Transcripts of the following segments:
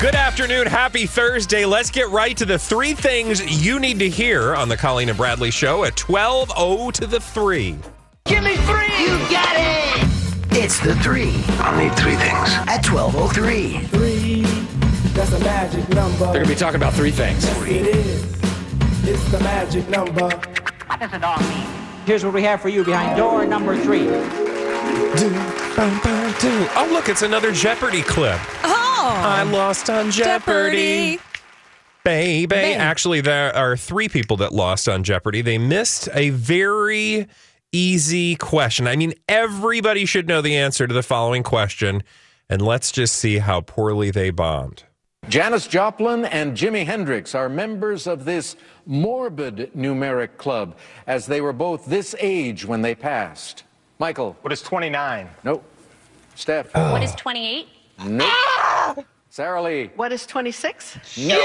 Good afternoon. Happy Thursday. Let's get right to the three things you need to hear on the Colleen and Bradley show at 12 0 to the 3. Give me three! You got it! It's the three. I'll need three things. At 1203. Three, that's a magic number. They're going to be talking about three things. Yes, it is. It's the magic number. What does it all mean? Here's what we have for you behind door number three. Do, do, do. Oh, look, it's another Jeopardy clip. Oh, I lost on Jeopardy. Jeopardy. Baby. Babe. Actually, there are three people that lost on Jeopardy. They missed a very easy question. I mean, everybody should know the answer to the following question. And let's just see how poorly they bombed. Janis Joplin and Jimi Hendrix are members of this morbid numeric club as they were both this age when they passed. Michael. What is 29? Nope. Steph. What is 28? Nope. Sarah Lee. What is 26? No.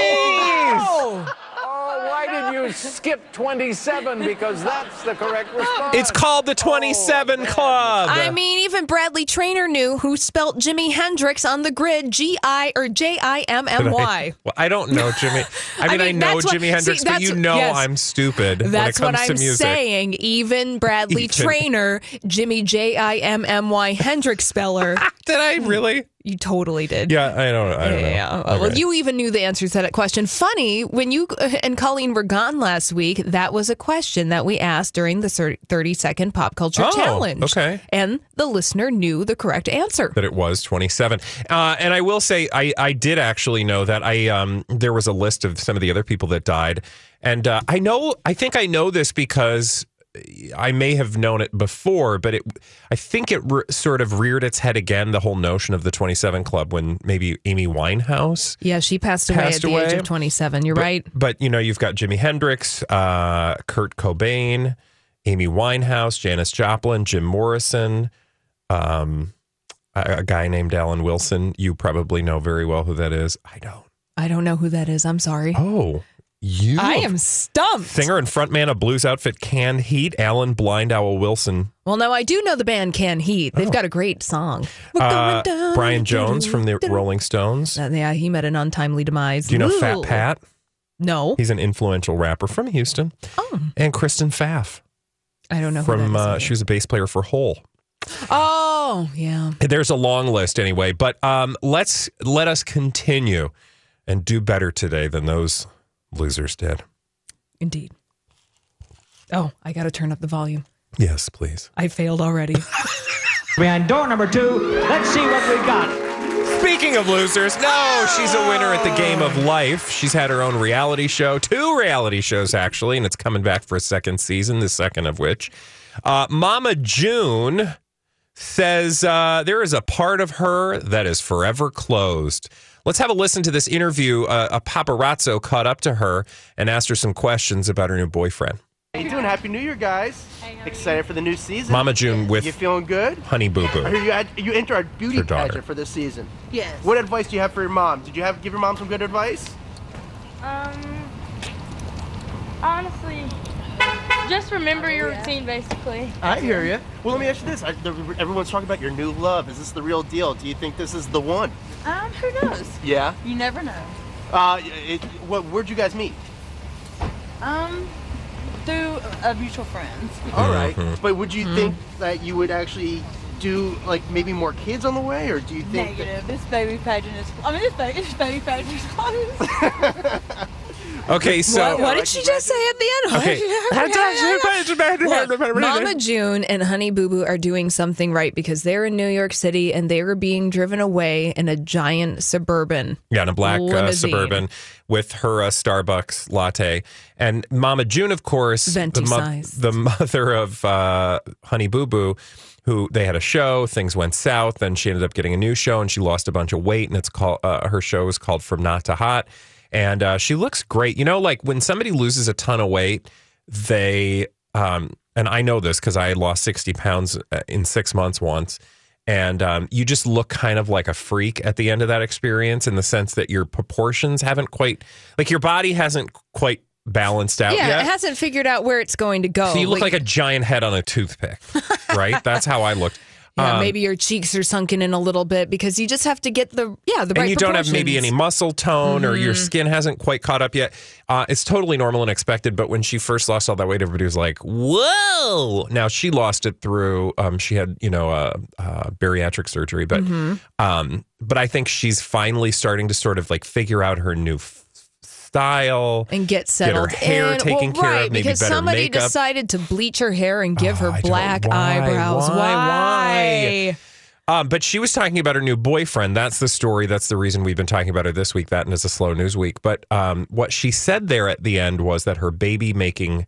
Oh, why did you skip 27? Because that's the correct response. It's called the 27 Oh, Club. I mean, even Bradley Traynor knew who spelt Jimi Hendrix on the grid G I or J I M M Y. Well, I don't know Jimmy. I I mean, I, know that's Jimi Hendrix, see, but you know yes. I'm stupid That's when it comes what I'm music. saying. Even Bradley Even. Traynor, Jimmy J I M M Y Hendrix speller. Did I really? You totally did. Yeah, I don't. I don't know. Yeah. Well, Okay. you even knew the answer to that question. Funny, when you and Colleen were gone last week, that was a question that we asked during the 30 second pop culture Oh, challenge. okay. And the listener knew the correct answer. that it was 27. Uh, and I will say, I, I did actually know that I um, there was a list of some of the other people that died, and uh, I know I think I know this because I may have known it before, but it I think it re- sort of reared its head again. The whole notion of the 27 Club when maybe Amy Winehouse. Yeah, she passed away Passed at the age of 27. You're But- right. But you know, you've got Jimi Hendrix, uh, Kurt Cobain, Amy Winehouse, Janis Joplin, Jim Morrison, um, a, a guy named Alan Wilson. You probably know very well who that is. I don't. I don't know who that is. I'm sorry. Oh, you. I am stumped. Singer and frontman of blues outfit Canned Heat, Alan Blind Owl Wilson. Well, no, I do know the band Canned Heat. They've got a great song. Uh. Brian Jones from the Rolling Stones. Uh, yeah, he met an untimely demise. Do you know Fat Pat? No. He's an influential rapper from Houston. Oh. And Kristen Pfaff I don't know who from that is uh, she was a bass player for Hole. Oh, yeah. There's a long list anyway, but um, let's let us continue and do better today than those losers did. Indeed. Oh, I got to turn up the volume. Yes, please. I failed already. Behind door number two, let's see what we got. Speaking of losers, no, she's a winner at the game of life. She's had her own reality show, two reality shows actually, and it's coming back for a second season, the second of which. Uh, Mama June says uh, there is a part of her that is forever closed. Let's have a listen to this interview. Uh, a paparazzo caught up to her and asked her some questions about her new boyfriend. How you doing? Happy New Year, guys! Excited for the new season. Mama June with You feeling good? Honey Boo Boo. hear you had, you enter our beauty pageant for this season. Yes. What advice do you have for your mom? Did you have give your mom some good advice? Um, honestly, just remember your routine, basically. I hear you. Well, let me ask you this: I, the, everyone's talking about your new love. Is this the real deal? Do you think this is the one? Um, who knows? Yeah. You never know. Uh, it, what? Where'd you guys meet? Um, through a mutual friends. All right. Mhm. But would you think that you would actually do like maybe more kids on the way, or do you think? that- Negative. This baby pageant is. I mean, this baby, this baby pageant is closed. Okay, so what, what did she just say at the end? Okay. Look, Mama June and Honey Boo Boo are doing something right because they're in New York City and they were being driven away in a giant suburban. Yeah, in a black uh, suburban with her uh, Starbucks latte. And Mama June, of course, the, mo- the mother of uh, Honey Boo Boo, who they had a show, things went south, then she ended up getting a new show and she lost a bunch of weight. And it's called uh, her show is called From Not to Hot. And uh, she looks great. You know, like when somebody loses a ton of weight, they, um, and I know this because I lost 60 pounds uh, in six months once. And um, you just look kind of like a freak at the end of that experience in the sense that your proportions haven't quite, like your body hasn't quite balanced out yeah, yet. it hasn't figured out where it's going to go. so you look like, a giant head on a toothpick, right? That's how I looked. Yeah, Um, maybe your cheeks are sunken in a little bit because you just have to get the yeah the right and you don't have maybe any muscle tone or your Mhm. skin hasn't quite caught up yet. Uh, it's totally normal and expected. But when she first lost all that weight, everybody was like, "Whoa!" Now she lost it through um, she had you know uh, uh, bariatric surgery, but Mhm. um, but I think she's finally starting to sort of like figure out her new style and get settled Get her hair in. taken well, care right, of, maybe because better somebody makeup. Oh, decided to bleach her hair and give her black why? eyebrows. Why? Why? Um, but she was talking about her new boyfriend. That's the story. That's the reason we've been talking about her this week. That and it's a slow news week. But um, what she said there at the end was that her baby making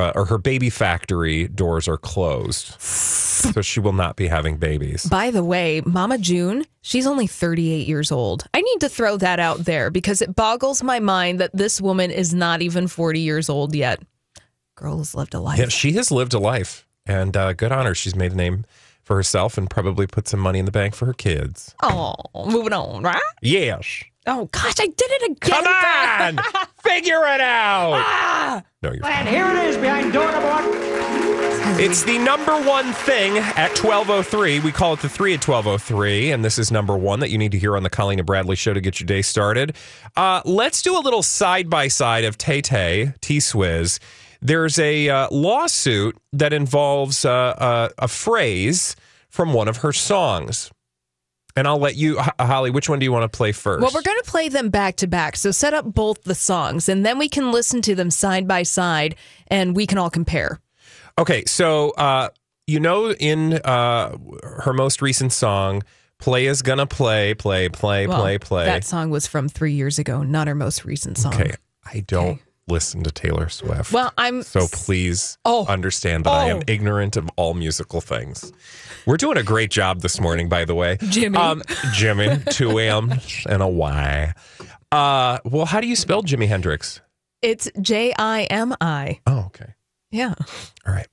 uh, or her baby factory doors are closed, so she will not be having babies. By the way, Mama June, she's only 38 years old. I need to throw that out there because it boggles my mind that this woman is not even 40 years old yet. Girl has lived a life. Yeah, she has lived a life, and uh, good on her. She's made a name for herself and probably put some money in the bank for her kids. Oh, moving on, right? Yes. Oh gosh, I did it again. Come on, figure it out. Ah! No, you're And here it is behind door number one. It's the number one thing at 1203. We call it the three at 1203. And this is number one that you need to hear on the Colleen and Bradley show to get your day started. Uh, let's do a little side by side of Tay Tay, T Swizz. There's a uh, lawsuit that involves uh, uh, a phrase from one of her songs. And I'll let you, Holly, which one do you want to play first? Well, we're going to play them back to back. So set up both the songs and then we can listen to them side by side and we can all compare. Okay, so uh, you know, in uh, her most recent song, "Play is gonna play, play, play, Well, play, play." That song was from three years ago, not her most recent song. okay, I don't listen to Taylor Swift. Well, I'm so please Oh. understand that I am Oh. ignorant of all musical things. We're doing a great job this morning, by the way, Jimmy. Um, Jimmy, two M's and a Y. Uh, well, how do you spell Jimi Hendrix? It's J I M I. Oh, okay. Yeah. All right.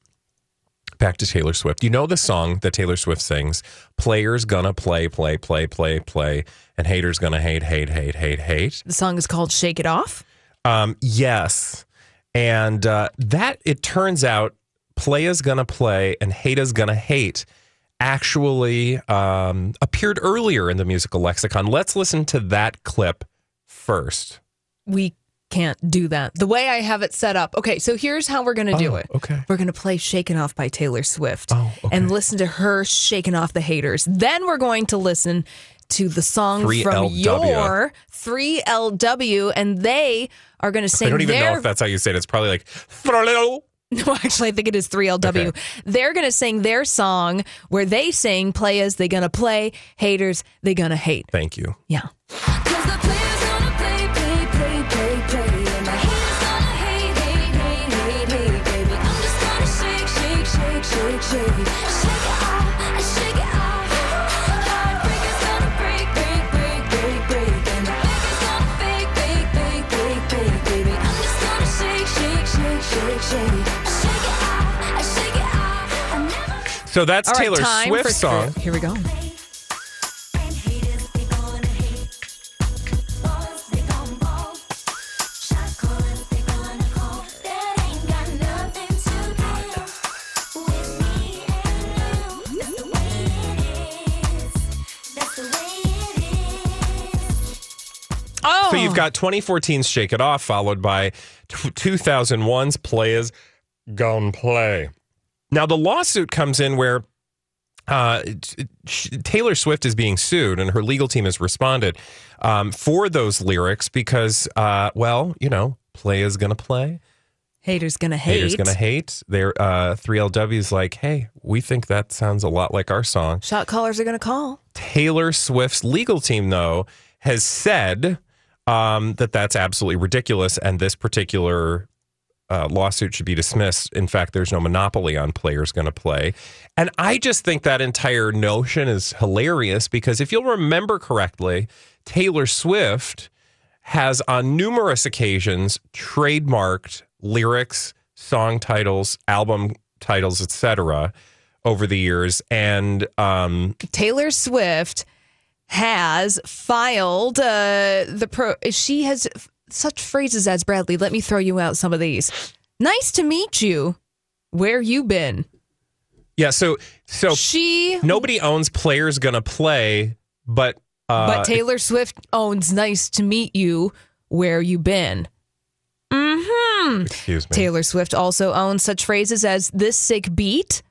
Back to Taylor Swift. You know the song that Taylor Swift sings, Players Gonna Play, Play, Play, Play, Play, and Haters Gonna Hate, Hate, Hate, Hate, Hate. The song is called Shake It Off. Um, yes. And uh, that, it turns out, Play is Gonna Play and Hate is Gonna Hate actually um, appeared earlier in the musical lexicon. Let's listen to that clip first. We can't do that. The way I have it set up. Okay, so here's how we're going to do Oh, it. okay. We're going to play Shaken Off by Taylor Swift Oh, okay. and listen to her shaking off the haters. Then we're going to listen to the song 3LW. from your 3LW and they are going to sing I don't even their know if that's how you say it. It's probably like, No, actually, I think it is 3LW. Okay. They're going to sing their song where they sing, play as they going to play, haters, they going to hate. thank you. Yeah. So that's right, Taylor Swift's for song. Here we go. Oh, So you've oh. got 2014's Shake It Off, followed by 2001's Play Is Gone Play. Now, the lawsuit comes in where uh, Taylor Swift is being sued, and her legal team has responded um, for those lyrics because, uh, well, you know, play is going to play. Haters gonna hate. Haters going to hate. Their uh, 3LW's like, hey, we think that sounds a lot like our song. Shot callers are gonna call. Taylor Swift's legal team, though, has said um, that that's absolutely ridiculous, and this particular uh, lawsuit should be dismissed. In fact, there's no monopoly on players going to play. And I just think that entire notion is hilarious because if you'll remember correctly, Taylor Swift has on numerous occasions trademarked lyrics, song titles, album titles, etc. over the years. And um, Taylor Swift has filed uh, the pro. She has such phrases as Bradley. Let me throw you out some of these. Nice to meet you. Where you been? yeah, so so She, nobody owns players to play, but uh, but Taylor Swift owns "Nice to meet you." Where you been? Hmm. excuse me. Taylor Swift also owns such phrases as "this sick beat,"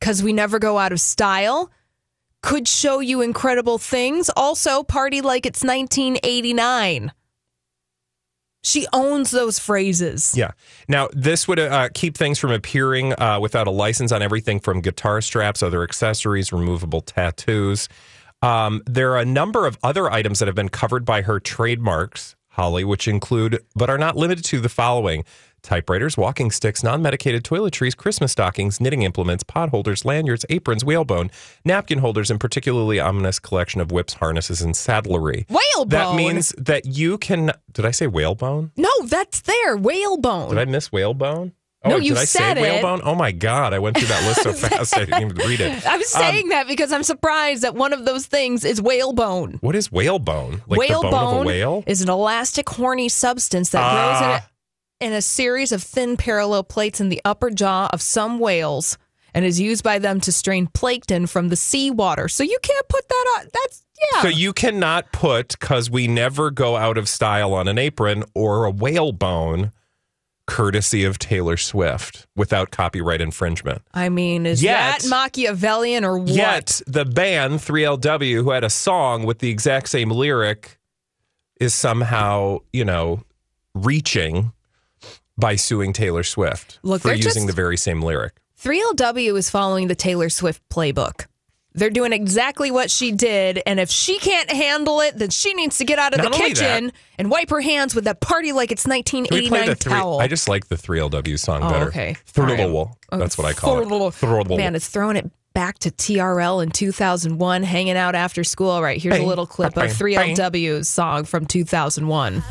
"cause we never go out of style," "could show you incredible things," also "party like it's 1989." She owns those phrases. Yeah. Now, this would uh, keep things from appearing uh, without a license on everything from guitar straps, other accessories, removable tattoos. Um, there are a number of other items that have been covered by her trademarks, Holly, which include, but are not limited to, the following typewriters, walking sticks, non medicated toiletries, Christmas stockings, knitting implements, pot holders, lanyards, aprons, whalebone, napkin holders, and particularly ominous collection of whips, harnesses, and saddlery. Whalebone. That means that you can. Did I say whalebone? No, that's there. Whalebone. Did I miss whalebone? Oh, No, you did I said say it. whalebone? Oh my god, I went through that list so fast I didn't even read it. I'm saying that because I'm surprised that one of those things is whalebone. What is whalebone? Like the bone of a whalebone whale? is an elastic, horny substance that grows in Ah. a, in a series of thin parallel plates in the upper jaw of some whales and is used by them to strain plankton from the seawater. So you can't put that on. That's, yeah. So you cannot put because we never go out of style on an apron or a whalebone, courtesy of Taylor Swift, without copyright infringement. I mean, is Yet- that Machiavellian or what? Yet the band 3LW, who had a song with the exact same lyric, is somehow you know reaching by suing Taylor Swift Look, for they're using just- the very same lyric. 3LW is following the Taylor Swift playbook. They're doing exactly what she did, and if she can't handle it, then she needs to get out of Not the only kitchen that- and wipe her hands with that party like it's Can we play 1989 the three? towel. I just like the 3LW song Oh, better. okay. Thrillable. That's what I call it. Thrillable. Man, it's throwing it back to TRL in 2001, hanging out after school. All right, here's a little clip of 3LW's song from 2001.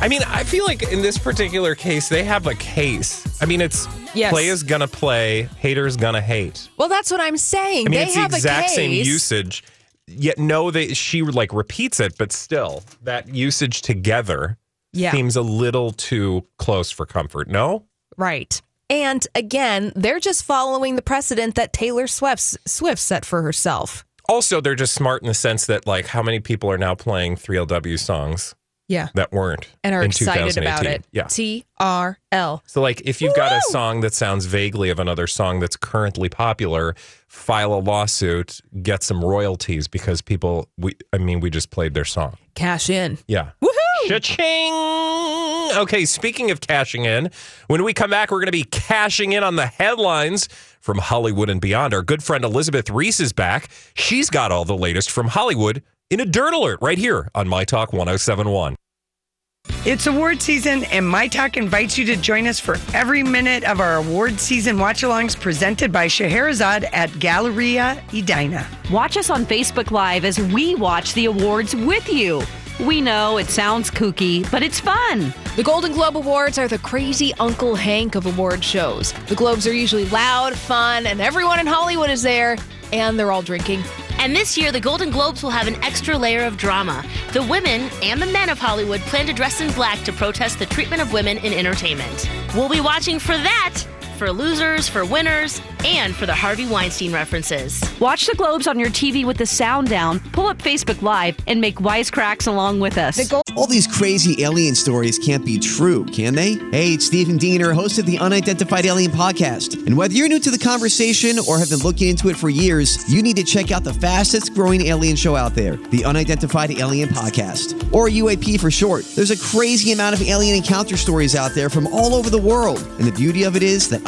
I mean, I feel like in this particular case, they have a case. I mean, it's Yes. play is gonna play, haters gonna hate. Well, that's what I'm saying. I mean, they it's the exact same usage. Yet no, they she like repeats it, but still, that usage together Yeah. seems a little too close for comfort. No, Right. And again, they're just following the precedent that Taylor Swift, Swift set for herself. also they're just smart in the sense that like how many people are now playing 3LW songs Yeah. that weren't And are in excited about it. Yeah. TRL. So, like, if you've got a song that sounds vaguely of another song that's currently popular, file a lawsuit, get some royalties because people, we, I mean, we just played their song. Cash in. Yeah. Woohoo! Cha-ching! Okay, speaking of cashing in, when we come back, we're going to be cashing in on the headlines from Hollywood and beyond. Our good friend Elizabeth Ries is back. She's got all the latest from Hollywood in a Dirt Alert right here on My Talk 1071. It's award season, and My Talk invites you to join us for every minute of our award season watch alongs presented by Scheherazade at Galleria Edina. Watch us on Facebook Live as we watch the awards with you. We know it sounds kooky, but it's fun. The Golden Globe Awards are the crazy Uncle Hank of award shows. The Globes are usually loud, fun, and everyone in Hollywood is there, and they're all drinking. And this year, the Golden Globes will have an extra layer of drama. The women and the men of Hollywood plan to dress in black to protest the treatment of women in entertainment. We'll be watching for that, for losers, for winners, and for the Harvey Weinstein references. Watch the globes on your TV with the sound down, pull up Facebook Live, and make wisecracks along with us. All these crazy alien stories can't be true, can they? Hey, it's Stephen Diener, host of the Unidentified Alien Podcast. And whether you're new to the conversation or have been looking into it for years, you need to check out the fastest growing alien show out there, the Unidentified Alien Podcast, or UAP for short. There's a crazy amount of alien encounter stories out there from all over the world. And the beauty of it is that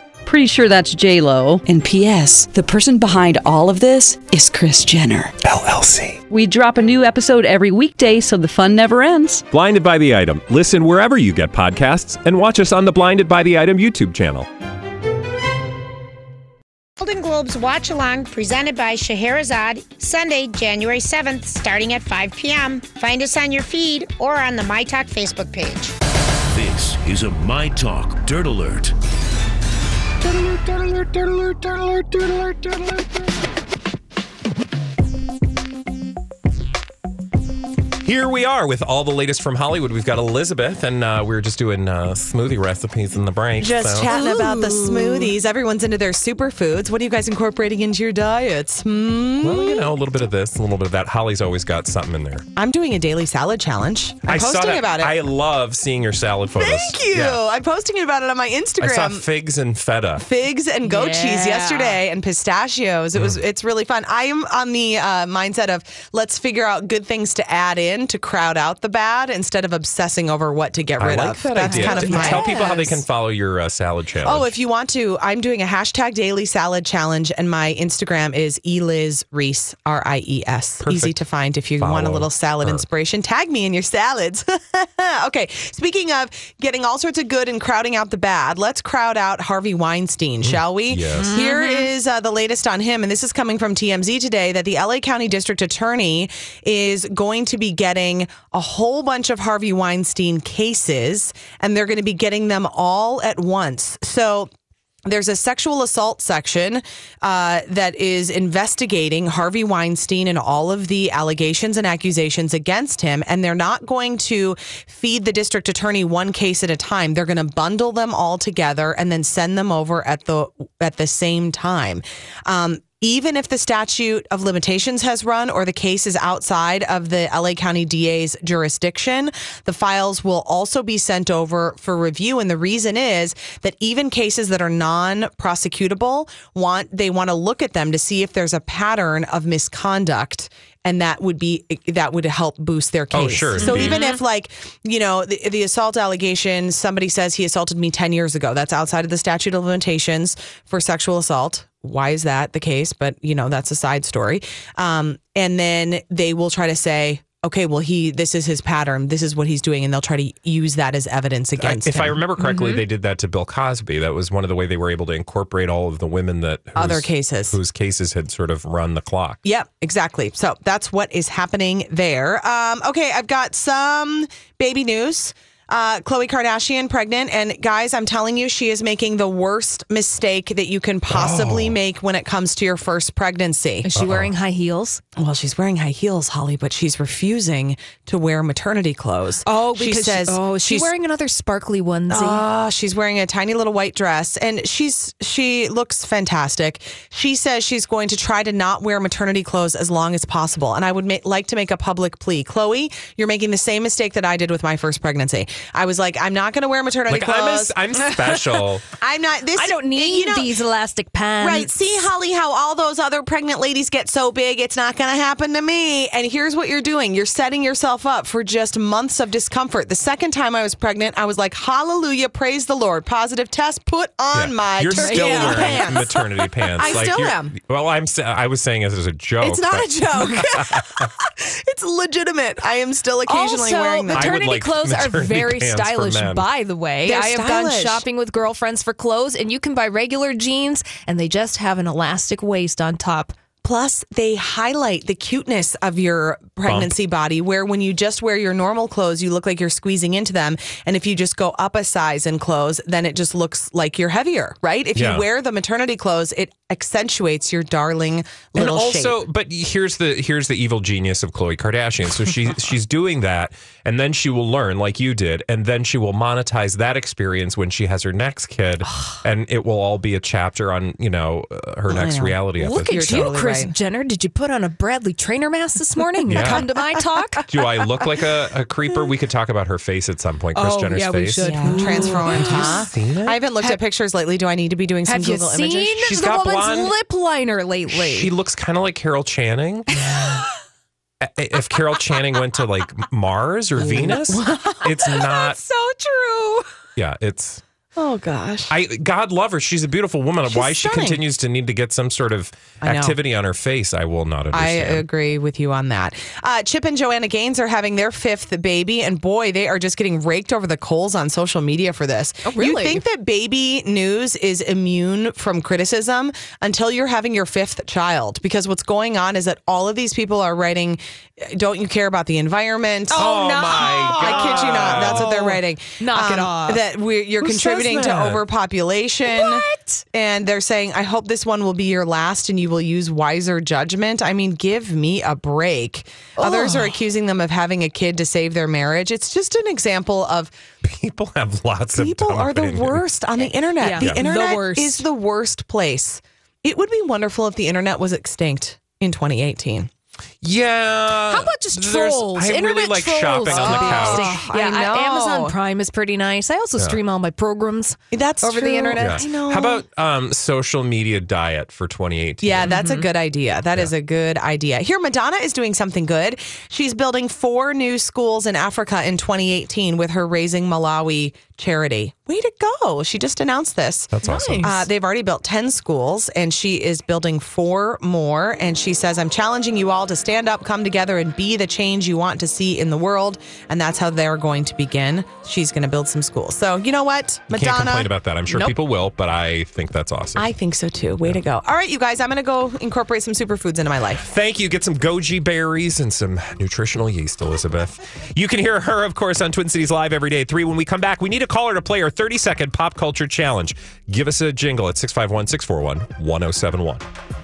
Pretty sure that's J Lo. And P.S. The person behind all of this is Kris Jenner LLC. We drop a new episode every weekday, so the fun never ends. Blinded by the item. Listen wherever you get podcasts, and watch us on the Blinded by the Item YouTube channel. Golden Globes Watch Along presented by Scheherazade, Sunday, January 7th, starting at 5 p.m. Find us on your feed or on the My Talk Facebook page. This is a My Talk Dirt Alert. Toodaloo, toodaloo, toodaloo, toodaloo, toodaloo, toodaloo, toodaloo. Here we are with all the latest from Hollywood. We've got Elizabeth, and uh, we were just doing uh, smoothie recipes in the break. Just so- chatting about the smoothies. Everyone's into their superfoods. What are you guys incorporating into your diets? Hmm? Well, you know, a little bit of this, a little bit of that. Holly's always got something in there. I'm doing a daily salad challenge. I'm I saw posting that. about it. I love seeing your salad photos. Thank you. Yeah. I'm posting about it on my Instagram. I saw figs and feta. figs and goat Yeah. cheese yesterday and pistachios. It was Mm. it's really fun. I am on the uh, mindset of let's figure out good things to add in to crowd out the bad instead of obsessing over what to get I rid like of. that That's idea. kind of my Tell people how they can follow your uh, salad challenge. Oh, if you want to, I'm doing a hashtag daily salad challenge, and my Instagram is Eliz Ries, R I E S. Easy to find if you want a little salad her. inspiration. Tag me in your salads. okay, speaking of getting all sorts of good and crowding out the bad, let's crowd out Harvey Weinstein, shall we? Yes. Here is uh, the latest on him, and this is coming from TMZ today that the LA County District Attorney is going to be getting a whole bunch of Harvey Weinstein cases, and they're going to be getting them all at once. So, there's a sexual assault section uh, that is investigating Harvey Weinstein and all of the allegations and accusations against him. And they're not going to feed the district attorney one case at a time. They're going to bundle them all together and then send them over at the at the same time. Um, even if the statute of limitations has run or the case is outside of the LA County DA's jurisdiction, the files will also be sent over for review. And the reason is that even cases that are non-prosecutable want they want to look at them to see if there's a pattern of misconduct. And that would be that would help boost their case. Oh, sure. So Mhm. even if like you know the, the assault allegation, somebody says he assaulted me ten years ago. That's outside of the statute of limitations for sexual assault. Why is that the case? But you know that's a side story. Um, and then they will try to say, okay, well he this is his pattern. This is what he's doing, and they'll try to use that as evidence I- against if him. I remember correctly, Mhm. they did that to Bill Cosby. That was one of the way they were able to incorporate all of the women that whose- Other cases. whose cases had sort of run the clock. Yep, exactly. So that's what is happening there. Um, okay, I've got some baby news. Uh, Khloe Kardashian pregnant, and guys, I'm telling you, she is making the worst mistake that you can possibly Oh. make when it comes to your first pregnancy. Is she wearing high heels? Well, she's wearing high heels, Holly, but she's refusing to wear maternity clothes. Oh, she because says oh, is she she's wearing another sparkly onesie? Ah, she's wearing a tiny little white dress and she's she looks fantastic. She says she's going to try to not wear maternity clothes as long as possible. And I would ma- like to make a public plea. Khloe, you're making the same mistake that I did with my first pregnancy. I was like, I'm not going to wear maternity Like I'm, a, clothes. I'm special. I'm not this I don't need you know, these elastic pants. Right. See, Holly, how all those other pregnant ladies get so big, it's not going to happen to me. And here's what you're doing you're setting yourself up for just months of discomfort. The second time I was pregnant, I was like, Hallelujah, praise the Lord. Positive test, put on Yeah. my You're turkey still wearing pants. maternity pants. I still you're- am. Well, I'm. I was saying it as a joke. It's not but- a joke. it's legitimate. I am still occasionally also, wearing them. maternity like clothes are maternity very stylish, by the way. They're I have gone shopping with girlfriends for clothes, and you can buy regular jeans, and they just have an elastic waist on top. Plus, they highlight the cuteness of your pregnancy body, where when you just wear your normal clothes, you look like you're squeezing into them. And if you just go up a size in clothes, then it just looks like you're heavier, right? If Yeah. you wear the maternity clothes, it accentuates your darling little And also, shape. but here's the here's the evil genius of Khloe Kardashian. So she she's doing that, and then she will learn like you did, and then she will monetize that experience when she has her next kid, and it will all be a chapter on you know uh, her next know. reality Look episode. at you, Kris Jenner. Did you put on a Bradley Traynor mask this morning? Yeah. Come to my talk. Do I look like a, a creeper? We could talk about her face at some point. Kris Oh, Jenner's yeah, we face. should. Transformed, Have you huh? seen it? I haven't looked at pictures lately. Do I need to be doing some Have you Google seen images? She's the got woman's blonde- lip liner lately? She looks kind of like Carol Channing. if Carol Channing went to like Mars or Venus, it's not. That's so true. Yeah, it's. Oh gosh. I God love her. She's a beautiful woman. She's Why she stunning. continues to need to get some sort of activity on her face, I will not understand. I agree with you on that. Uh, Chip and Joanna Gaines are having their fifth baby, and boy, they are just getting raked over the coals on social media for this. Oh, really? You think that baby news is immune from criticism until you're having your fifth child? Because what's going on is that all of these people are writing, "Don't you care about the environment?" Oh, no. my I kid you not. That's what they're writing. Um, Knock it off. That we're, you're Who says contributing to overpopulation. What? And they're saying, I hope this one will be your last and you will use wiser judgment. I mean, give me a break. Others are accusing them of having a kid to save their marriage. It's just an example of People have lots of people are the worst on the internet. Yeah. The Yeah. The internet worst. is the worst place. It would be wonderful if the internet was extinct in 2018. Yeah. How about just trolls? I really like trolls shopping on the couch. interesting. Yeah, I I- Amazon Prime is pretty nice. I also Yeah. stream all my programs. That's Over the internet. Yeah. I know. How about um, social media diet for 2018? Yeah, that's Mm-hmm. a good idea. That is a good idea. Here, Madonna is doing something good. She's building four new schools in Africa in 2018 with her Raising Malawi charity. Way to go. She just announced this. That's awesome. Uh, they've already built 10 schools and she is building four more. And she says, I'm challenging you all to stand up, come together, and be the change you want to see in the world. And that's how they're going to begin. She's going to build some schools. So, you know what? Madonna. can't complain about that. I'm sure Nope. people will, but I think that's awesome. I think so too. Way to go. All right, you guys, I'm going to go incorporate some superfoods into my life. Thank you. Get some goji berries and some nutritional yeast, Elizabeth. You can hear her, of course, on Twin Cities Live every day at 3. When we come back, we need a caller to play our 30 second pop culture challenge. Give us a jingle at 651 641 1071.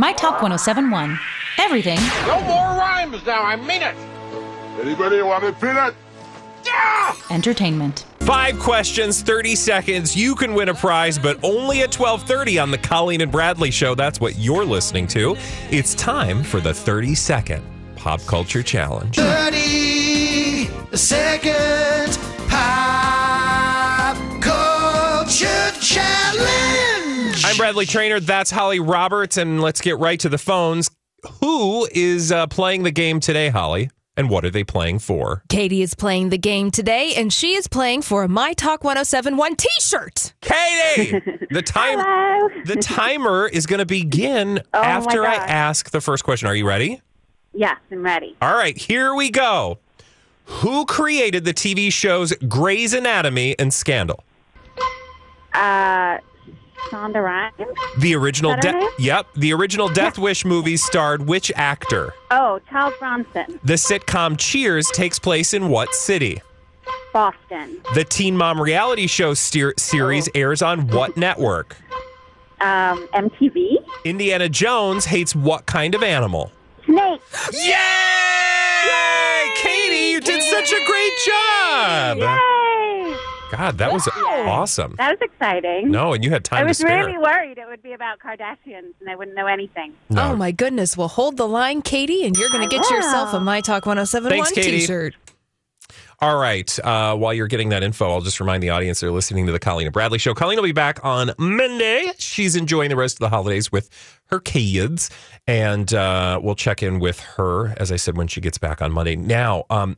My Talk 1071. Everything No more rhymes now, I mean it. Anybody want a peanut? Yeah! entertainment. Five questions, 30 seconds. You can win a prize, but only at 1230 on the Colleen and Bradley Show. That's what you're listening to. It's time for the 30 second pop culture challenge. 30 second pop culture challenge. I'm Bradley Traynor. That's Holly Roberts. And let's get right to the phones. Who is uh, playing the game today, Holly? And what are they playing for? Katie is playing the game today, and she is playing for a My Talk 1071 t shirt. Katie! The time the timer is going to begin Oh, after I ask the first question. Are you ready? Yes, I'm ready. All right, here we go. Who created the TV shows Grey's Anatomy and Scandal? Uh, Shonda Rhimes. The original Is that her De- name? Yep, the original Death Wish movies starred which actor? Oh, Charles Bronson. The sitcom Cheers takes place in what city? Boston. The Teen Mom reality show steer- series airs on what network? Um, MTV. Indiana Jones hates what kind of animal? Snake. Yay! Yay! Katie, you did such a great job. Yay! God, that was awesome. That was exciting. No, and you had time I to was spare. really worried it would be about Kardashians and I wouldn't know anything. No. Oh my goodness. Well, hold the line, Katie, and you're going to get yourself a My Talk 1071 Thanks, Katie. t shirt. All right. Uh, while you're getting that info, I'll just remind the audience they're listening to the Colleen and Bradley show. Colleen will be back on Monday. She's enjoying the rest of the holidays with her kids, and uh, we'll check in with her, as I said, when she gets back on Monday. Now, um,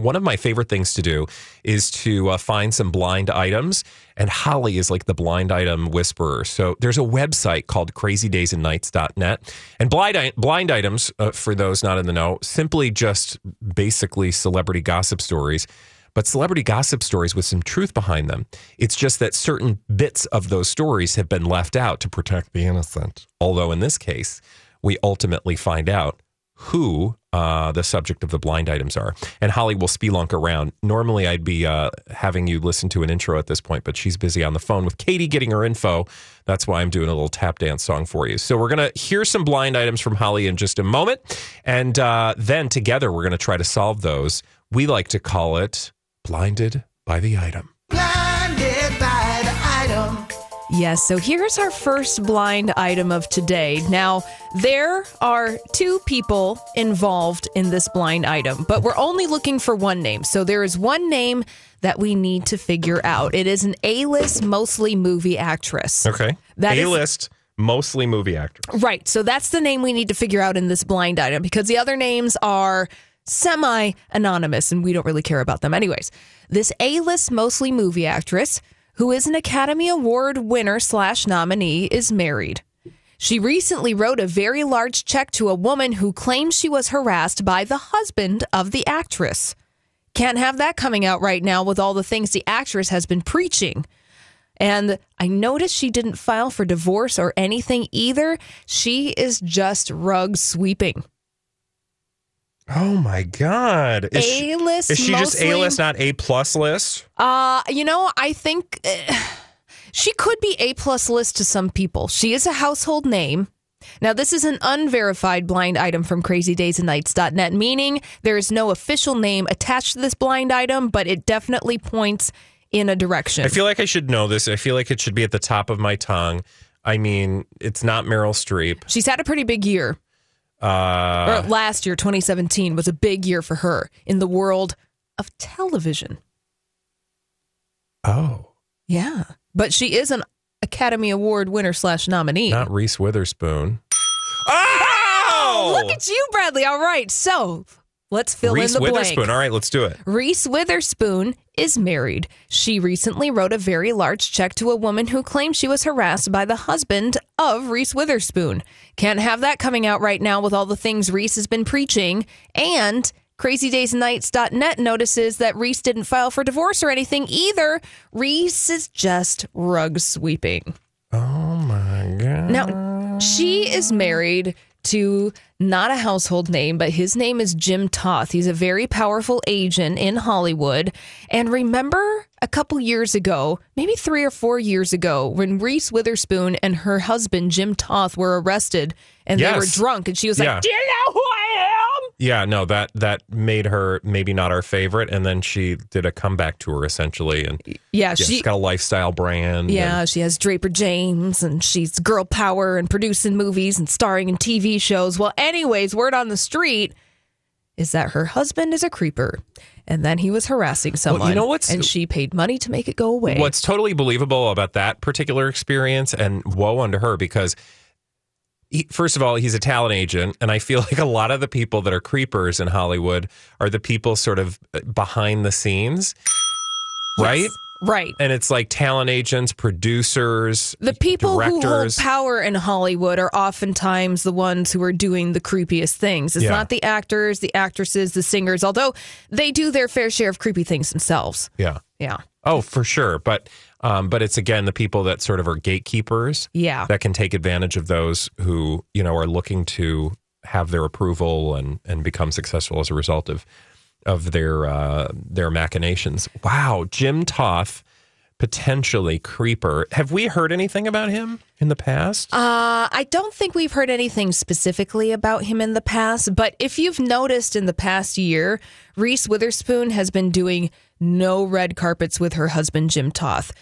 one of my favorite things to do is to uh, find some blind items, and Holly is like the blind item whisperer. So there's a website called crazydaysandnights.net. And blind, blind items, uh, for those not in the know, simply just basically celebrity gossip stories. but celebrity gossip stories with some truth behind them. It's just that certain bits of those stories have been left out to protect the innocent. Although in this case, we ultimately find out who uh, the subject of the blind items are. And Holly will spelunk around. Normally, I'd be uh, having you listen to an intro at this point, but she's busy on the phone with Katie getting her info. That's why I'm doing a little tap dance song for you. So we're going to hear some blind items from Holly in just a moment. And uh, then together, we're going to try to solve those. We like to call it Blinded by the Item. Yes, so here's our first blind item of today. Now, there are two people involved in this blind item, but we're only looking for one name. So there is one name that we need to figure out. It is an A list, mostly movie actress. Okay. That A list, mostly movie actress. Right. So that's the name we need to figure out in this blind item because the other names are semi anonymous and we don't really care about them. Anyways, this A list, mostly movie actress who is an Academy Award winner slash nominee is married. She recently wrote a very large check to a woman who claims she was harassed by the husband of the actress. Can't have that coming out right now with all the things the actress has been preaching. And I noticed she didn't file for divorce or anything either. She is just rug sweeping. Oh my God. Is she- A-list, Is she just A list, not A plus list? Uh, you know, I think uh, she could be A plus list to some people. She is a household name. Now, this is an unverified blind item from crazydaysandnights.net, meaning there is no official name attached to this blind item, but it definitely points in a direction. I feel like I should know this. I feel like it should be at the top of my tongue. I mean, it's not Meryl Streep. She's had a pretty big year. Uh, last year, 2017, was a big year for her in the world of television. oh, Yeah. But she is an Academy Award winner slash nominee. not Reese Witherspoon. Oh! Look at you, Bradley. All right. So let's fill Reese in the Witherspoon. blank. All right, let's do it. Reese Witherspoon is married. She recently wrote a very large check to a woman who claimed she was harassed by the husband of Reese Witherspoon. Can't have that coming out right now with all the things Reese has been preaching. And crazydaysandnights.net notices that Reese didn't file for divorce or anything either. Reese is just rug sweeping. Oh my God. Now, she is married to not a household name, but his name is Jim Toth. He's a very powerful agent in Hollywood. And remember a couple years ago, maybe three or four years ago, when Reese Witherspoon and her husband, Jim Toth, were arrested and they were drunk. And she was Yeah. like, Do you know who I am? Yeah, no, that that made her maybe not our favorite, and then she did a comeback tour essentially, and Yeah, she's she- has got a lifestyle brand. Yeah, and- she has Draper James and she's girl power and producing movies and starring in TV shows. Well, anyways, word on the street is that her husband is a creeper and then he was harassing someone. know what's- And she paid money to make it go away. What's totally believable about that particular experience, and woe unto her, because he, first of all, he's a talent agent, and I feel like a lot of the people that are creepers in Hollywood are the people sort of behind the scenes, right? Right. And it's like talent agents, producers, The people who hold power in Hollywood are oftentimes the ones who are doing the creepiest things. It's Yeah. not the actors, the actresses, the singers, although they do their fair share of creepy things themselves. yeah. Yeah. Oh, for sure. But um, but it's again the people that sort of are gatekeepers. Yeah. That can take advantage of those who, you know, are looking to have their approval and and become successful as a result of of their uh their machinations. Wow, Jim Toth potentially creeper. Have we heard anything about him in the past? Uh, I don't think we've heard anything specifically about him in the past, but if you've noticed in the past year, Reese Witherspoon has been doing no red carpets with her husband, Jim Toth.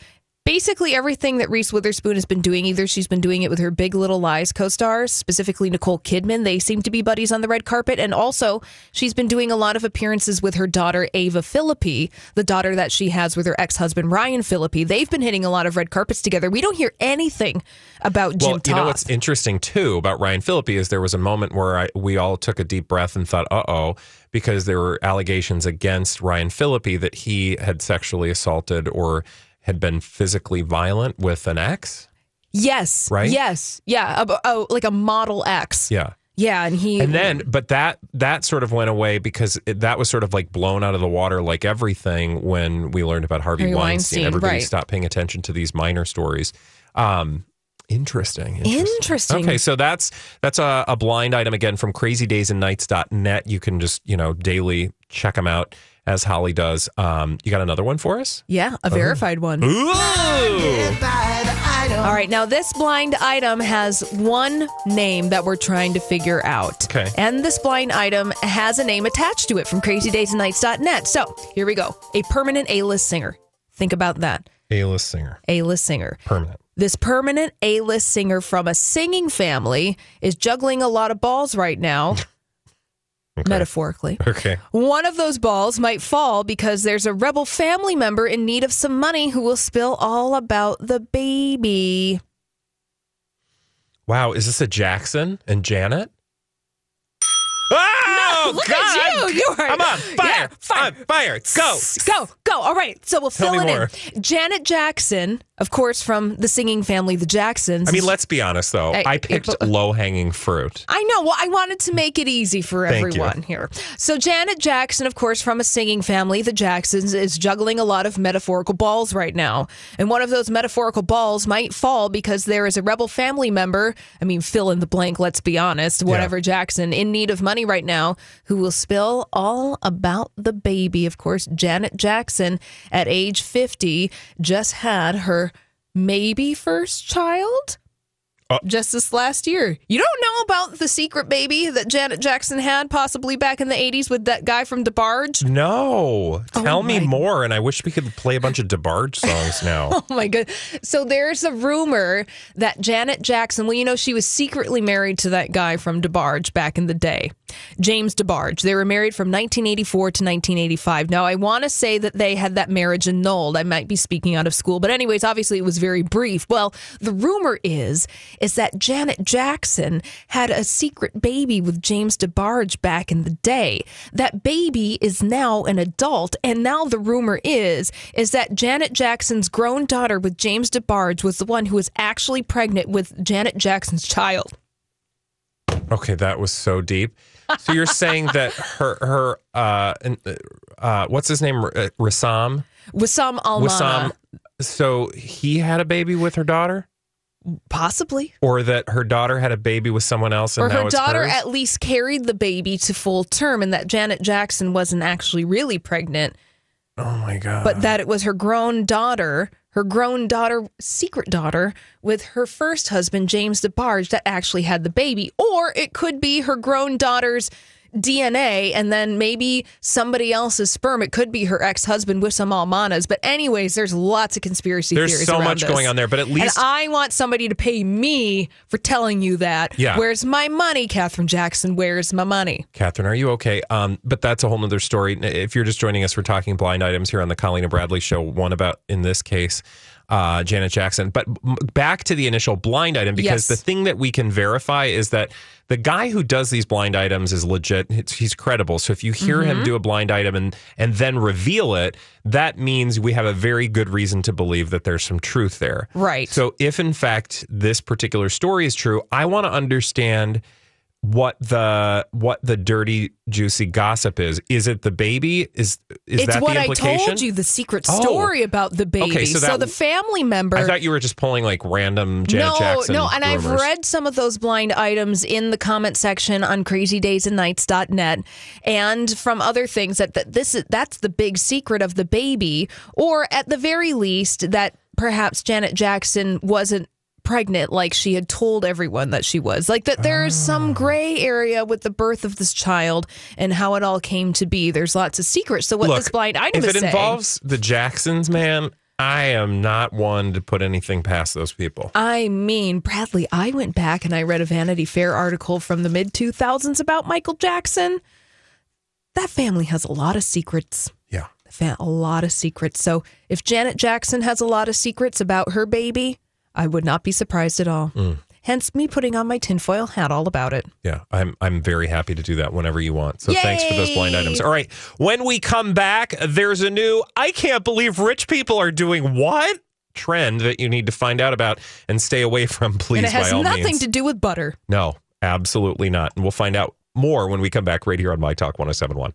Basically, everything that Reese Witherspoon has been doing, either she's been doing it with her Big Little Lies co stars, specifically Nicole Kidman. They seem to be buddies on the red carpet. And also, she's been doing a lot of appearances with her daughter, Ava Phillippe, the daughter that she has with her ex husband, Ryan Phillippe. They've been hitting a lot of red carpets together. We don't hear anything about Jim well, you know what's interesting too about Ryan Phillippe is there was a moment where I, we all took a deep breath and thought, "Uh oh," because there were allegations against Ryan Phillippe that he had sexually assaulted or had been physically violent with an ex. Yes. Right? Yes. Yeah. A, a- like a Model X. Yeah. Yeah, and he And then, but that that sort of went away because it, that was sort of like blown out of the water, like everything when we learned about Harvey, Harvey Weinstein. Weinstein, Everybody right. stopped paying attention to these minor stories. Um, interesting. Interesting. Okay, so that's that's a, a blind item again from crazydaysandnights.net. You can just, you know, daily check them out as Holly does. Um, you got another one for us? Yeah, a verified one. Ooh! All right, now this blind item has one name that we're trying to figure out. Okay. And this blind item has a name attached to it from crazydaysandnights.net. So here we go. A permanent A-list singer. Think about that. A-list singer. A-list singer. Permanent. This permanent A-list singer from a singing family is juggling a lot of balls right now, metaphorically. Okay. One of those balls might fall because there's a rebel family member in need of some money who will spill all about the baby. Wow, is this a Jackson and Janet? Oh, Look God! at you! You are I'm on fire! Yeah, fire! On fire! Go! Go, go. All right. So we'll Tell fill it more. in. Janet Jackson, of course, from the singing family, the Jacksons. I mean, let's be honest though. I- I, picked but- uh, low hanging fruit. I know. Well, I wanted to make it easy for everyone here. So, Janet Jackson, of course, from a singing family, the Jacksons, is juggling a lot of metaphorical balls right now. And one of those metaphorical balls might fall because there is a rebel family member, I mean, fill in the blank, let's be honest, whatever Jackson, in need of money right now, who will spill all about the baby. Of course, Janet Jackson, at age 50, just had her maybe first child Uh, just this last year. You don't know about the secret baby that Janet Jackson had possibly back in the 80s with that guy from DeBarge? No, Oh tell me more. And I wish we could play a bunch of DeBarge songs now. Oh my god. So there's a rumor that Janet Jackson, well, you know, she was secretly married to that guy from DeBarge back in the day, James DeBarge. They were married from 1984 to 1985. Now, I want to say that they had that marriage annulled. I might be speaking out of school, but anyways, obviously it was very brief. Well, the rumor is is that Janet Jackson had a secret baby with James DeBarge back in the day. That baby is now an adult, and now the rumor is is that Janet Jackson's grown daughter with James DeBarge was the one who was actually pregnant with Janet Jackson's child. Okay, that was so deep. So you're saying that her her uh, uh what's his name uh, Rassam Wissam Almana. Wissam. So he had a baby with her daughter, Possibly. or that her daughter had a baby with someone else, and Or her daughter hers? at least carried the baby to full term, and that Janet Jackson wasn't actually really pregnant. Oh my god! but that it was her grown daughter, her grown daughter, secret daughter, with her first husband, James DeBarge, that actually had the baby. Or it could be her grown daughter's DNA and then maybe somebody else's sperm. It could be her ex husband with some Almanas. But, anyways, there's lots of conspiracy There's theories. so much this. going on there, but at least- And I want somebody to pay me for telling you that. Yeah. Where's my money, Katherine Jackson? Where's my money? Katherine, are you okay? Um, but that's a whole nother story. If you're just joining us, we're talking blind items here on the Colleen and Bradley show. One about, in this case, uh, Janet Jackson. But m- back to the initial blind item, because Yes. the thing that we can verify is that the guy who does these blind items is legit. It's, he's credible. So if you hear him Mhm. do a blind item and and then reveal it, that means we have a very good reason to believe that there's some truth there. Right. So if in fact this particular story is true, I want to understand what the what the dirty juicy gossip is. Is it the baby? Is is it's that what the I implication? told you, the secret Oh. story about the baby. Okay, so that- the family member. I thought you were just pulling like random Janet no, Jackson. no, no, and I've read some of those blind items in the comment section on crazydaysandnights.net and from other things that, that this is that's the big secret of the baby, or at the very least that perhaps Janet Jackson wasn't pregnant like she had told everyone that she was. Like that there is Ah. some gray area with the birth of this child and how it all came to be. There's lots of secrets. So what Look, this blind item if is it saying involves the Jacksons, man, I am not one to put anything past those people. I mean, Bradley, I went back and I read a Vanity Fair article from the mid 2000s about Michael Jackson. That family has a lot of secrets. Yeah. A lot of secrets. So if Janet Jackson has a lot of secrets about her baby, I would not be surprised at all. Mm. Hence me putting on my tinfoil hat all about it. Yeah, I'm I'm very happy to do that whenever you want. So thanks for those blind items. All right, when we come back, there's a new I can't believe rich people are doing what trend that you need to find out about and stay away from, please and it has by all nothing means. to do with butter. no, Absolutely not. And we'll find out more when we come back right here on My Talk 1071.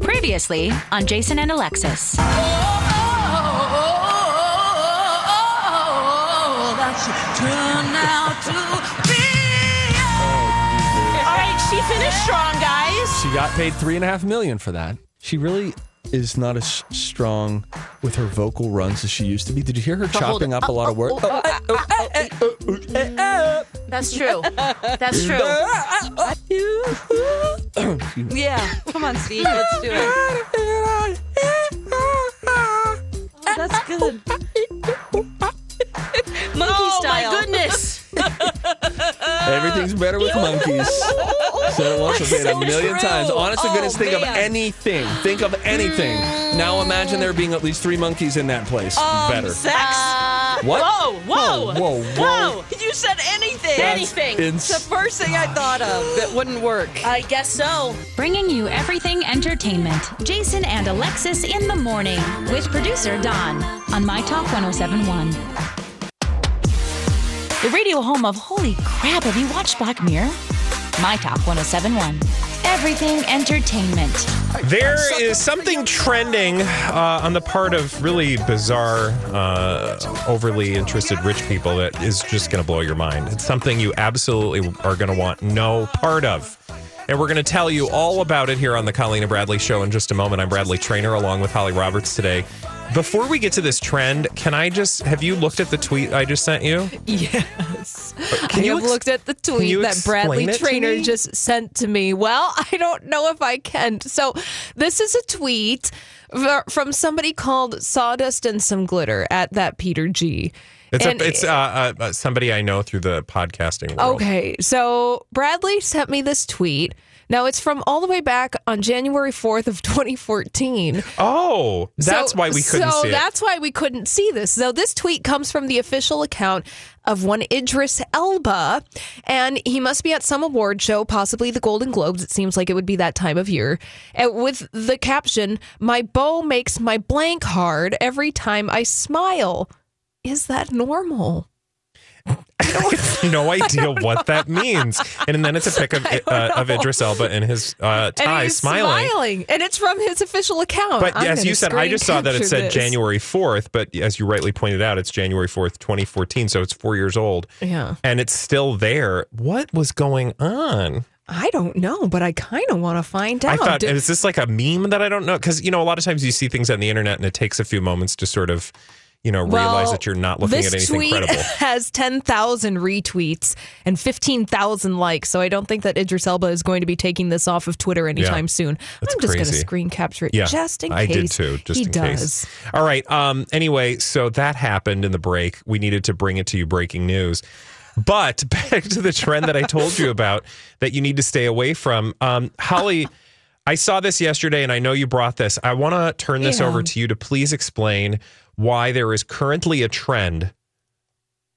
Previously on Jason and Alexis. Right, she finished strong, guys. She got paid three and a half million for that. She really is not as strong with her vocal runs as she used to be. Did you hear her But chopping up a lot of work? That's true. That's true. Yeah, come on, Steve, let's do it. That's good. Monkey oh style. my goodness. Ah. Everything's better with monkeys. Said it once, I've said it a million true. times. Honest to Oh, goodness, think of anything. Think of anything. Mm. Now imagine there being at least three monkeys in that place. Um, better. Sex. Uh, what? Whoa, whoa, Whoa, whoa, whoa. You said anything. That's anything. ins- It's the first thing I thought of that wouldn't work. I guess so. Bringing you everything entertainment. Jason and Alexis in the morning with producer Don on My Talk 1071. The radio home of Holy Crap, have you watched Black Mirror? My Talk 1071. Everything entertainment. There is something trending uh, on the part of really bizarre, uh, overly interested rich people that is just going to blow your mind. It's something you absolutely are going to want no part of. And we're going to tell you all about it here on the Colleen and Bradley Show in just a moment. I'm Bradley Traynor along with Holly Roberts today. Before we get to this trend, can I just have you looked at the tweet I just sent you? Yes. Can I you have ex- looked at the tweet that Bradley explain it to Traynor just sent to me. Well, I don't know if I can. So, this is a tweet from somebody called Sawdust and Some Glitter at that Peter G. It's And- a, it's uh, uh, somebody I know through the podcasting world. Okay, so Bradley sent me this tweet. Now it's from all the way back on January 4th of 2014. Oh, that's So- why we couldn't so see. So, that's why we couldn't see this. So this tweet comes from the official account of one Idris Elba, and he must be at some award show, possibly the Golden Globes. It seems like it would be that time of year. And with the caption, "My bow makes my blank hard every time I smile." Is that normal? I have no idea what that means. And then it's a pic of, uh, of Idris Elba and his uh, tie he's smiling. and it's from his official account. But I'm as you said, I just saw that it said this. January 4th, but as you rightly pointed out, it's January 4th, 2014. So it's four years old. Yeah. And it's still there. What was going on? I don't know, but I kind of want to find out. I thought, Did- is this like a meme that I don't know? Because, you know, a lot of times you see things on the internet and it takes a few moments to sort of, you know, realize that you're not looking at anything tweet credible. has 10,000 retweets and 15,000 likes. So I don't think that Idris Elba is going to be taking this off of Twitter anytime Yeah. soon. I'm just going to screen capture it Yeah, just in case. I did too, just he in does. case. All right. Um. Anyway, so that happened in the break. We needed to bring it to you. Breaking news. But back to the trend that I told you about that you need to stay away from. Um, Holly, I saw this yesterday, and I know you brought this. I want to turn this Yeah. over to you to please explain why there is currently a trend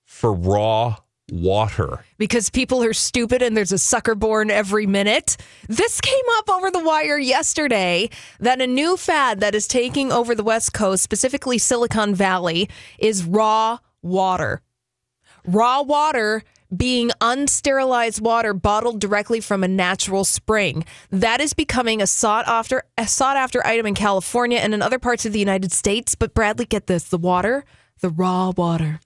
for raw water. because people are stupid and there's a sucker born every minute. This came up over the wire yesterday that a new fad that is taking over the West Coast, specifically Silicon Valley, is raw water. Raw water being unsterilized water bottled directly from a natural spring. That is becoming a sought after a sought after item in California and in other parts of the United States. But Bradley, get this: the water, the raw water.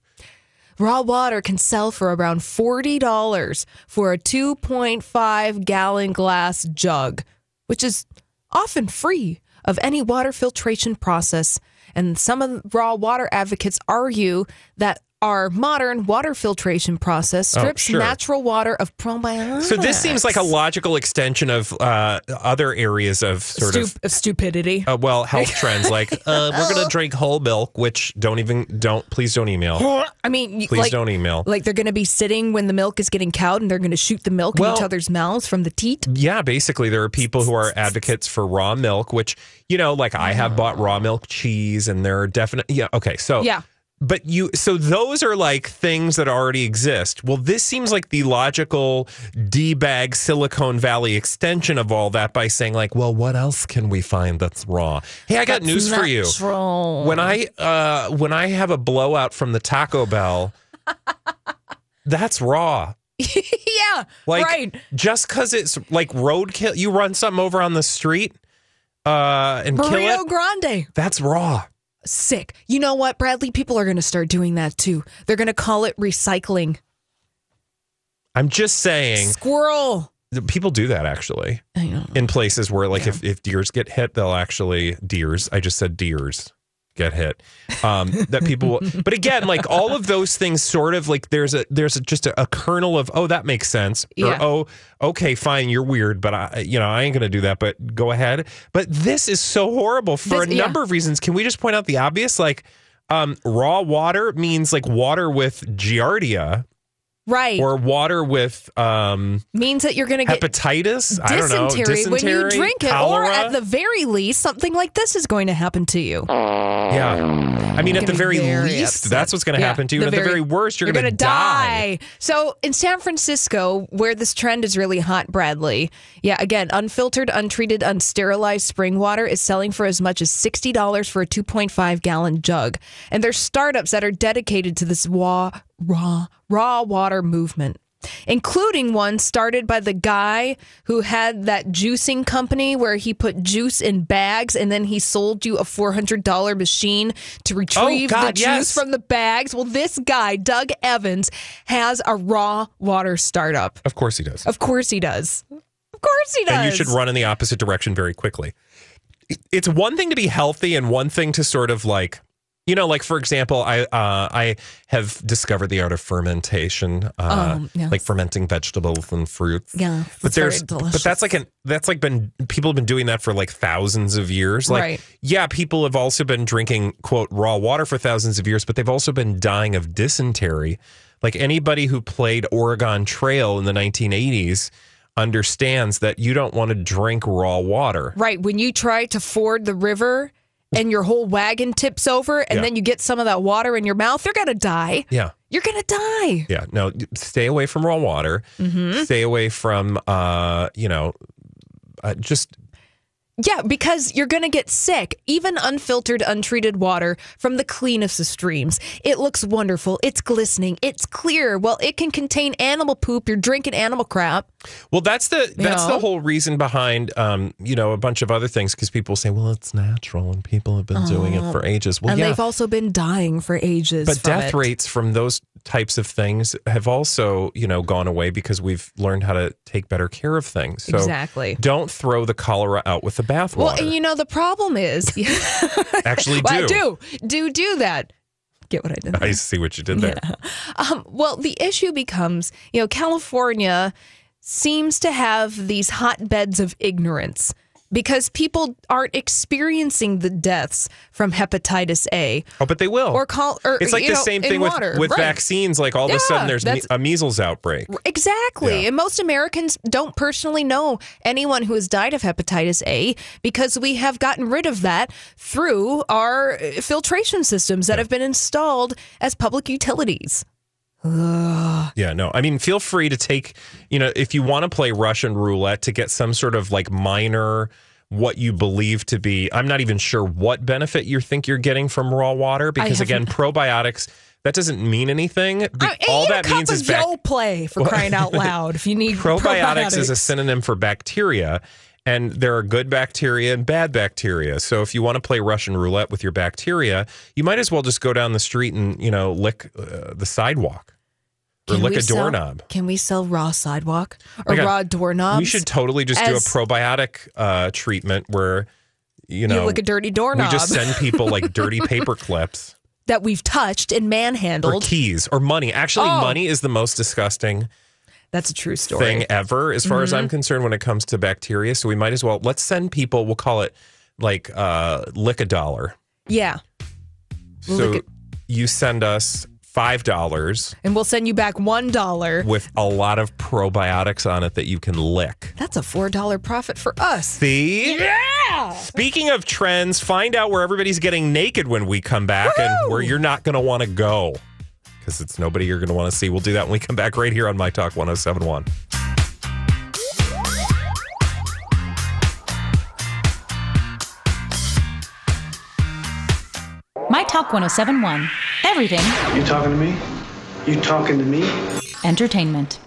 Raw water can sell for around $40 for a 2.5 gallon glass jug, which is often free of any water filtration process. And some of raw water advocates argue that our modern water filtration process Oh, strips sure. natural water of probiotics. So this seems like a logical extension of uh, other areas of sort Stup- of stupidity. uh, well health trends like uh, we're going to drink whole milk, which don't even don't please don't email. I mean, Please like, don't email. Like they're going to be sitting when the milk is getting cowed and they're going to shoot the milk in each other's mouths from the teat. Yeah, basically, there are people who are advocates for raw milk, which, you know, like I have bought raw milk cheese and there are definite. Yeah. Okay. So, Yeah. But you, so those are like things that already exist. Well, this seems like the logical debag Silicon Valley extension of all that by saying, like, well, what else can we find that's raw? Hey, I got That's news for you. When I, uh, when I have a blowout from the Taco Bell, that's raw. yeah, Like right. just because it's like roadkill, you run something over on the street uh, and kill Rio it. Grande. That's raw. Sick. You know what, Bradley? People are going to start doing that too. They're going to call it recycling. I'm just saying. Squirrel. People do that actually in places where, like, if, if deers get hit, they'll actually deers. I just said deers get hit. Um, that people, will, but again, like all of those things, sort of like there's a there's a, just a, a kernel of oh that makes sense Yeah. or oh okay fine you're weird, but I you know I ain't gonna do that. But go ahead. But this is so horrible for This- a yeah. number of reasons. Can we just point out the obvious? Like um, raw water means like water with giardia. Right. Or water with um, Means that you're going to get hepatitis. I don't know. dysentery, when you drink it, or at the very least, something like this is going to happen to you. Yeah. I mean, at the very very least, upset. that's what's going to Yeah, happen to you. And at the very- very worst, you're, You're going to die. die. So in San Francisco, where this trend is really hot, Bradley, yeah, again, unfiltered, untreated, unsterilized spring water is selling for as much as $60 for a 2.5 gallon jug. And there's startups that are dedicated to this raw, raw, raw water movement. Including one started by the guy who had that juicing company where he put juice in bags and then he sold you a $400 machine to oh, retrieve the Oh, God, juice yes. from the bags. Well, this guy, Doug Evans, has a raw water startup. Of course he does. Of course he does. Of course he does. And you should run in the opposite direction very quickly. It's one thing to be healthy and one thing to sort of like, you know, like for example, I uh, I have discovered the art of fermentation, uh, Um, yes. like fermenting vegetables and fruits. Yeah, but there's but that's like an that's like been people have been doing that for like thousands of years. Like Right. yeah, people have also been drinking quote raw water for thousands of years, but they've also been dying of dysentery. Like anybody who played Oregon Trail in the 1980s understands that you don't want to drink raw water. Right. When you try to ford the river and your whole wagon tips over and Yeah. then you get some of that water in your mouth, you're going to die. Yeah. You're going to die. Yeah, no, stay away from raw water. Mhm. Stay away from, uh, you know, uh, just Yeah, because you're going to get sick. Even unfiltered, untreated water from the cleanest of streams. It looks wonderful. It's glistening. It's clear. Well, it can contain animal poop. You're drinking animal crap. Well. That's the that's know? the whole reason behind, um, you know, a bunch of other things because people say, well, it's natural and people have been doing it for ages. Well, and yeah, they've also been dying for ages. but death it. rates from those types of things have also, you know, gone away because we've learned how to take better care of things. So Exactly. don't throw the cholera out with the bathwater. Well, and you know, the problem is. Actually, Well, do. do. Do do that. Get what I did. I see what you did there. Um, well, the issue becomes, you know, California seems to have these hotbeds of ignorance because people aren't experiencing the deaths from hepatitis A. Oh, but they will. Or call, or it's like the know, same thing with, with Right. vaccines. Like all of a sudden, there's me- a measles outbreak. Exactly. Yeah. And most Americans don't personally know anyone who has died of hepatitis A because we have gotten rid of that through our filtration systems that have been installed as public utilities. Ugh. Yeah, no. I mean, feel free to take, you know, if you want to play Russian roulette to get some sort of like minor what you believe to be I'm not even sure what benefit you think you're getting from raw water because again, probiotics that doesn't mean anything. The- I- all that means is bac- play for crying out loud. If you need probiotics is a synonym for bacteria and there are good bacteria and bad bacteria so if you want to play russian roulette with your bacteria you might as well just go down the street and you know lick uh, the sidewalk or lick a sell- doorknob Can we sell raw sidewalk or Like a- raw doorknobs? we should totally just do a probiotic uh, treatment where you know you lick a dirty we doorknob just send people like dirty paper clips that we've touched and or manhandled. keys or money actually Oh. money is the most disgusting That's a true story. thing ever as far as I'm Mhm. concerned when it comes to bacteria. So we might as well let's send people. We'll call it like uh, lick a dollar. Yeah. So Lick you send us five dollars And we'll send you back one dollar. with a lot of probiotics on it that you can lick. That's a four dollar profit for us. See? Yeah. Speaking of trends, find out where everybody's getting naked when we come back and where you're not going to want to go because it's nobody you're going to want to see. We'll do that when we come back right here on My Talk 1071. My Talk 1071. Everything You talking to me? You talking to me? entertainment.